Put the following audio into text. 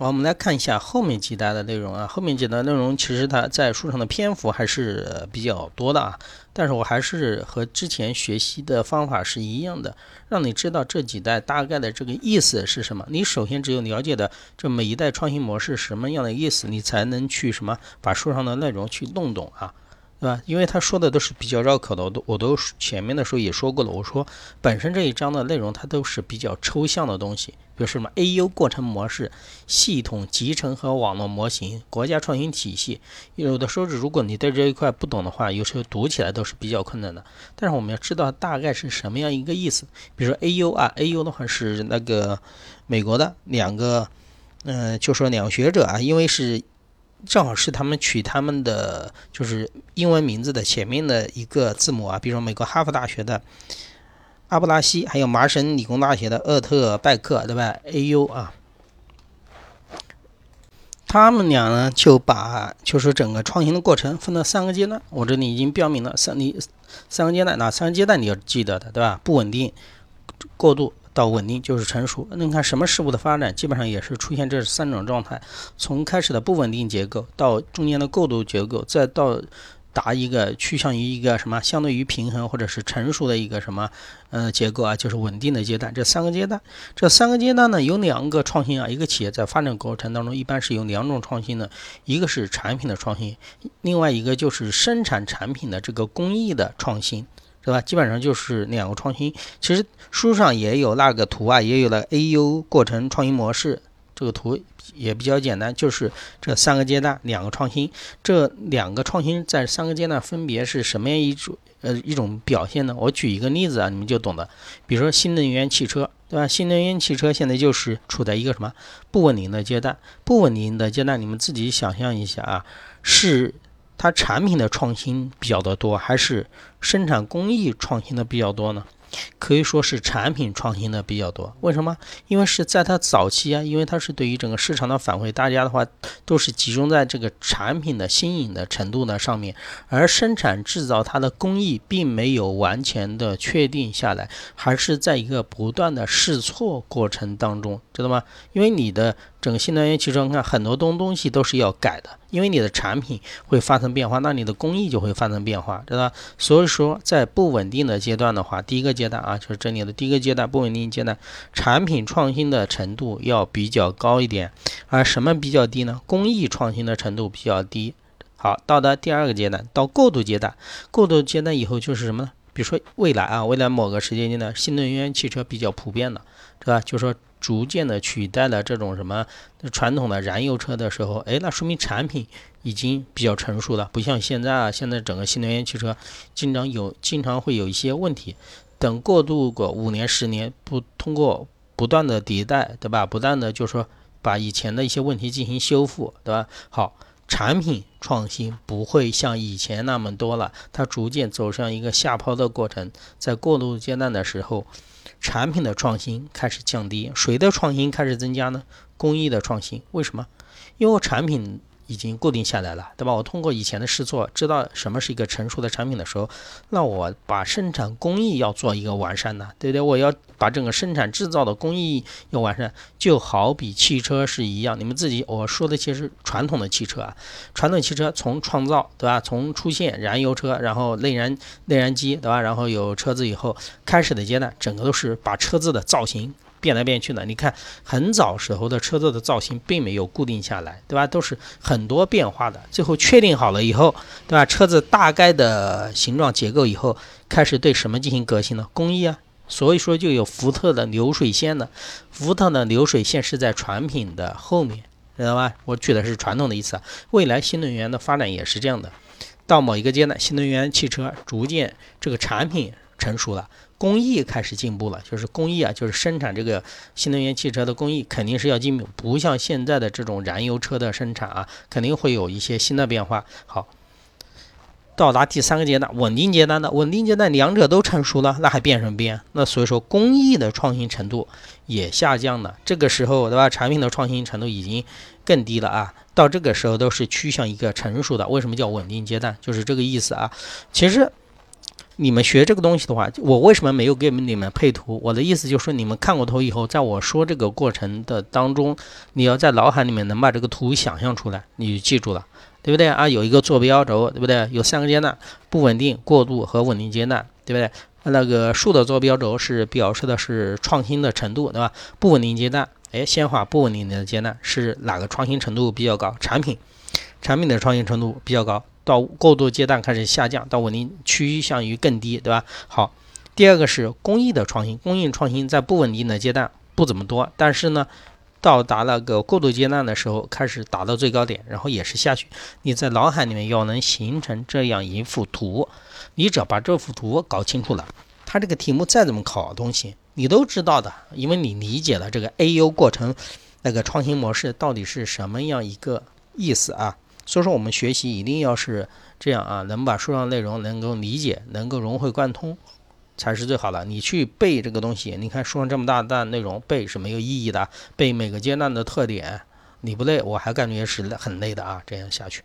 好，我们来看一下后面几代的内容啊。后面几代内容其实它在书上的篇幅还是比较多的啊，但是我还是和之前学习的方法是一样的，让你知道这几代大概的这个意思是什么。你首先只有了解的这每一代创新模式什么样的意思，你才能去什么把书上的内容去弄懂啊。对吧？因为他说的都是比较绕口的，我都我都前面的时候也说过了。我说本身这一章的内容它都是比较抽象的东西，比如什么 AU 过程模式、系统集成和网络模型、国家创新体系。有的时候如果你对这一块不懂的话，有时候读起来都是比较困难的。但是我们要知道大概是什么样一个意思。比如说 AU 啊，AU 的话是那个美国的两个，嗯，就说两个学者啊，因为是。正好是他们取他们的就是英文名字的前面的一个字母啊，比如说美国哈佛大学的阿布拉西，还有麻省理工大学的厄特拜克，对吧？AU 啊，他们俩呢就把就是整个创新的过程分了三个阶段，我这里已经标明了三你三个阶段，哪三个阶段你要记得的，对吧？不稳定、过渡。到稳定就是成熟。那你看什么事物的发展，基本上也是出现这三种状态：从开始的不稳定结构，到中间的过渡结构，再到达一个趋向于一个什么相对于平衡或者是成熟的一个什么呃结构啊，就是稳定的阶段。这三个阶段，这三个阶段呢有两个创新啊。一个企业在发展过程当中，一般是有两种创新的，一个是产品的创新，另外一个就是生产产品的这个工艺的创新。对吧？基本上就是两个创新。其实书上也有那个图啊，也有了 AU 过程创新模式。这个图也比较简单，就是这三个阶段两个创新。这两个创新在三个阶段分别是什么样一种呃一种表现呢？我举一个例子啊，你们就懂了。比如说新能源汽车，对吧？新能源汽车现在就是处在一个什么不稳定的阶段？不稳定的阶段，你们自己想象一下啊，是。它产品的创新比较的多，还是生产工艺创新的比较多呢？可以说是产品创新的比较多，为什么？因为是在它早期啊，因为它是对于整个市场的反馈，大家的话都是集中在这个产品的新颖的程度的上面，而生产制造它的工艺并没有完全的确定下来，还是在一个不断的试错过程当中，知道吗？因为你的整个新能源汽车，你看很多东东西都是要改的，因为你的产品会发生变化，那你的工艺就会发生变化，知道吧所以说，在不稳定的阶段的话，第一个阶段啊，就是这里的第一个阶段不稳定阶段，产品创新的程度要比较高一点，而什么比较低呢？工艺创新的程度比较低。好，到达第二个阶段，到过渡阶段，过渡阶段以后就是什么呢？比如说未来啊，未来某个时间阶段，新能源汽车比较普遍了，是吧？就说。逐渐的取代了这种什么传统的燃油车的时候，哎，那说明产品已经比较成熟了，不像现在啊，现在整个新能源汽车经常有经常会有一些问题。等过渡过五年十年，不通过不断的迭代，对吧？不断的就是说把以前的一些问题进行修复，对吧？好，产品创新不会像以前那么多了，它逐渐走上一个下坡的过程，在过渡阶段的时候。产品的创新开始降低，谁的创新开始增加呢？工艺的创新，为什么？因为产品。已经固定下来了，对吧？我通过以前的试错，知道什么是一个成熟的产品的时候，那我把生产工艺要做一个完善呢，对不对？我要把整个生产制造的工艺要完善，就好比汽车是一样。你们自己我说的其实传统的汽车啊，传统汽车从创造，对吧？从出现燃油车，然后内燃内燃机，对吧？然后有车子以后，开始的阶段，整个都是把车子的造型。变来变去的，你看很早时候的车子的造型并没有固定下来，对吧？都是很多变化的。最后确定好了以后，对吧？车子大概的形状结构以后，开始对什么进行革新呢？工艺啊。所以说就有福特的流水线的，福特的流水线是在产品的后面，知道吧？我举的是传统的意思啊。未来新能源的发展也是这样的，到某一个阶段，新能源汽车逐渐这个产品成熟了。工艺开始进步了，就是工艺啊，就是生产这个新能源汽车的工艺肯定是要进步，不像现在的这种燃油车的生产啊，肯定会有一些新的变化。好，到达第三个阶段，稳定阶段的稳定阶段，两者都成熟了，那还变什么变？那所以说工艺的创新程度也下降了。这个时候，对吧？产品的创新程度已经更低了啊。到这个时候都是趋向一个成熟的。为什么叫稳定阶段？就是这个意思啊。其实。你们学这个东西的话，我为什么没有给你们配图？我的意思就是说，你们看过图以后，在我说这个过程的当中，你要在脑海里面能把这个图想象出来，你就记住了，对不对啊？有一个坐标轴，对不对？有三个阶段：不稳定、过渡和稳定阶段，对不对？那个竖的坐标轴是表示的是创新的程度，对吧？不稳定阶段，哎，先画不稳定的阶段是哪个创新程度比较高？产品，产品的创新程度比较高。到过渡阶段开始下降，到稳定趋向于更低，对吧？好，第二个是工艺的创新，工艺创新在不稳定的阶段不怎么多，但是呢，到达那个过渡阶段的时候开始达到最高点，然后也是下去。你在脑海里面要能形成这样一幅图，你只要把这幅图搞清楚了，它这个题目再怎么考东西，你都知道的，因为你理解了这个 A U 过程那个创新模式到底是什么样一个意思啊？所以说，我们学习一定要是这样啊，能把书上内容能够理解，能够融会贯通，才是最好的。你去背这个东西，你看书上这么大的内容背是没有意义的。背每个阶段的特点，你不累，我还感觉是很累的啊。这样下去。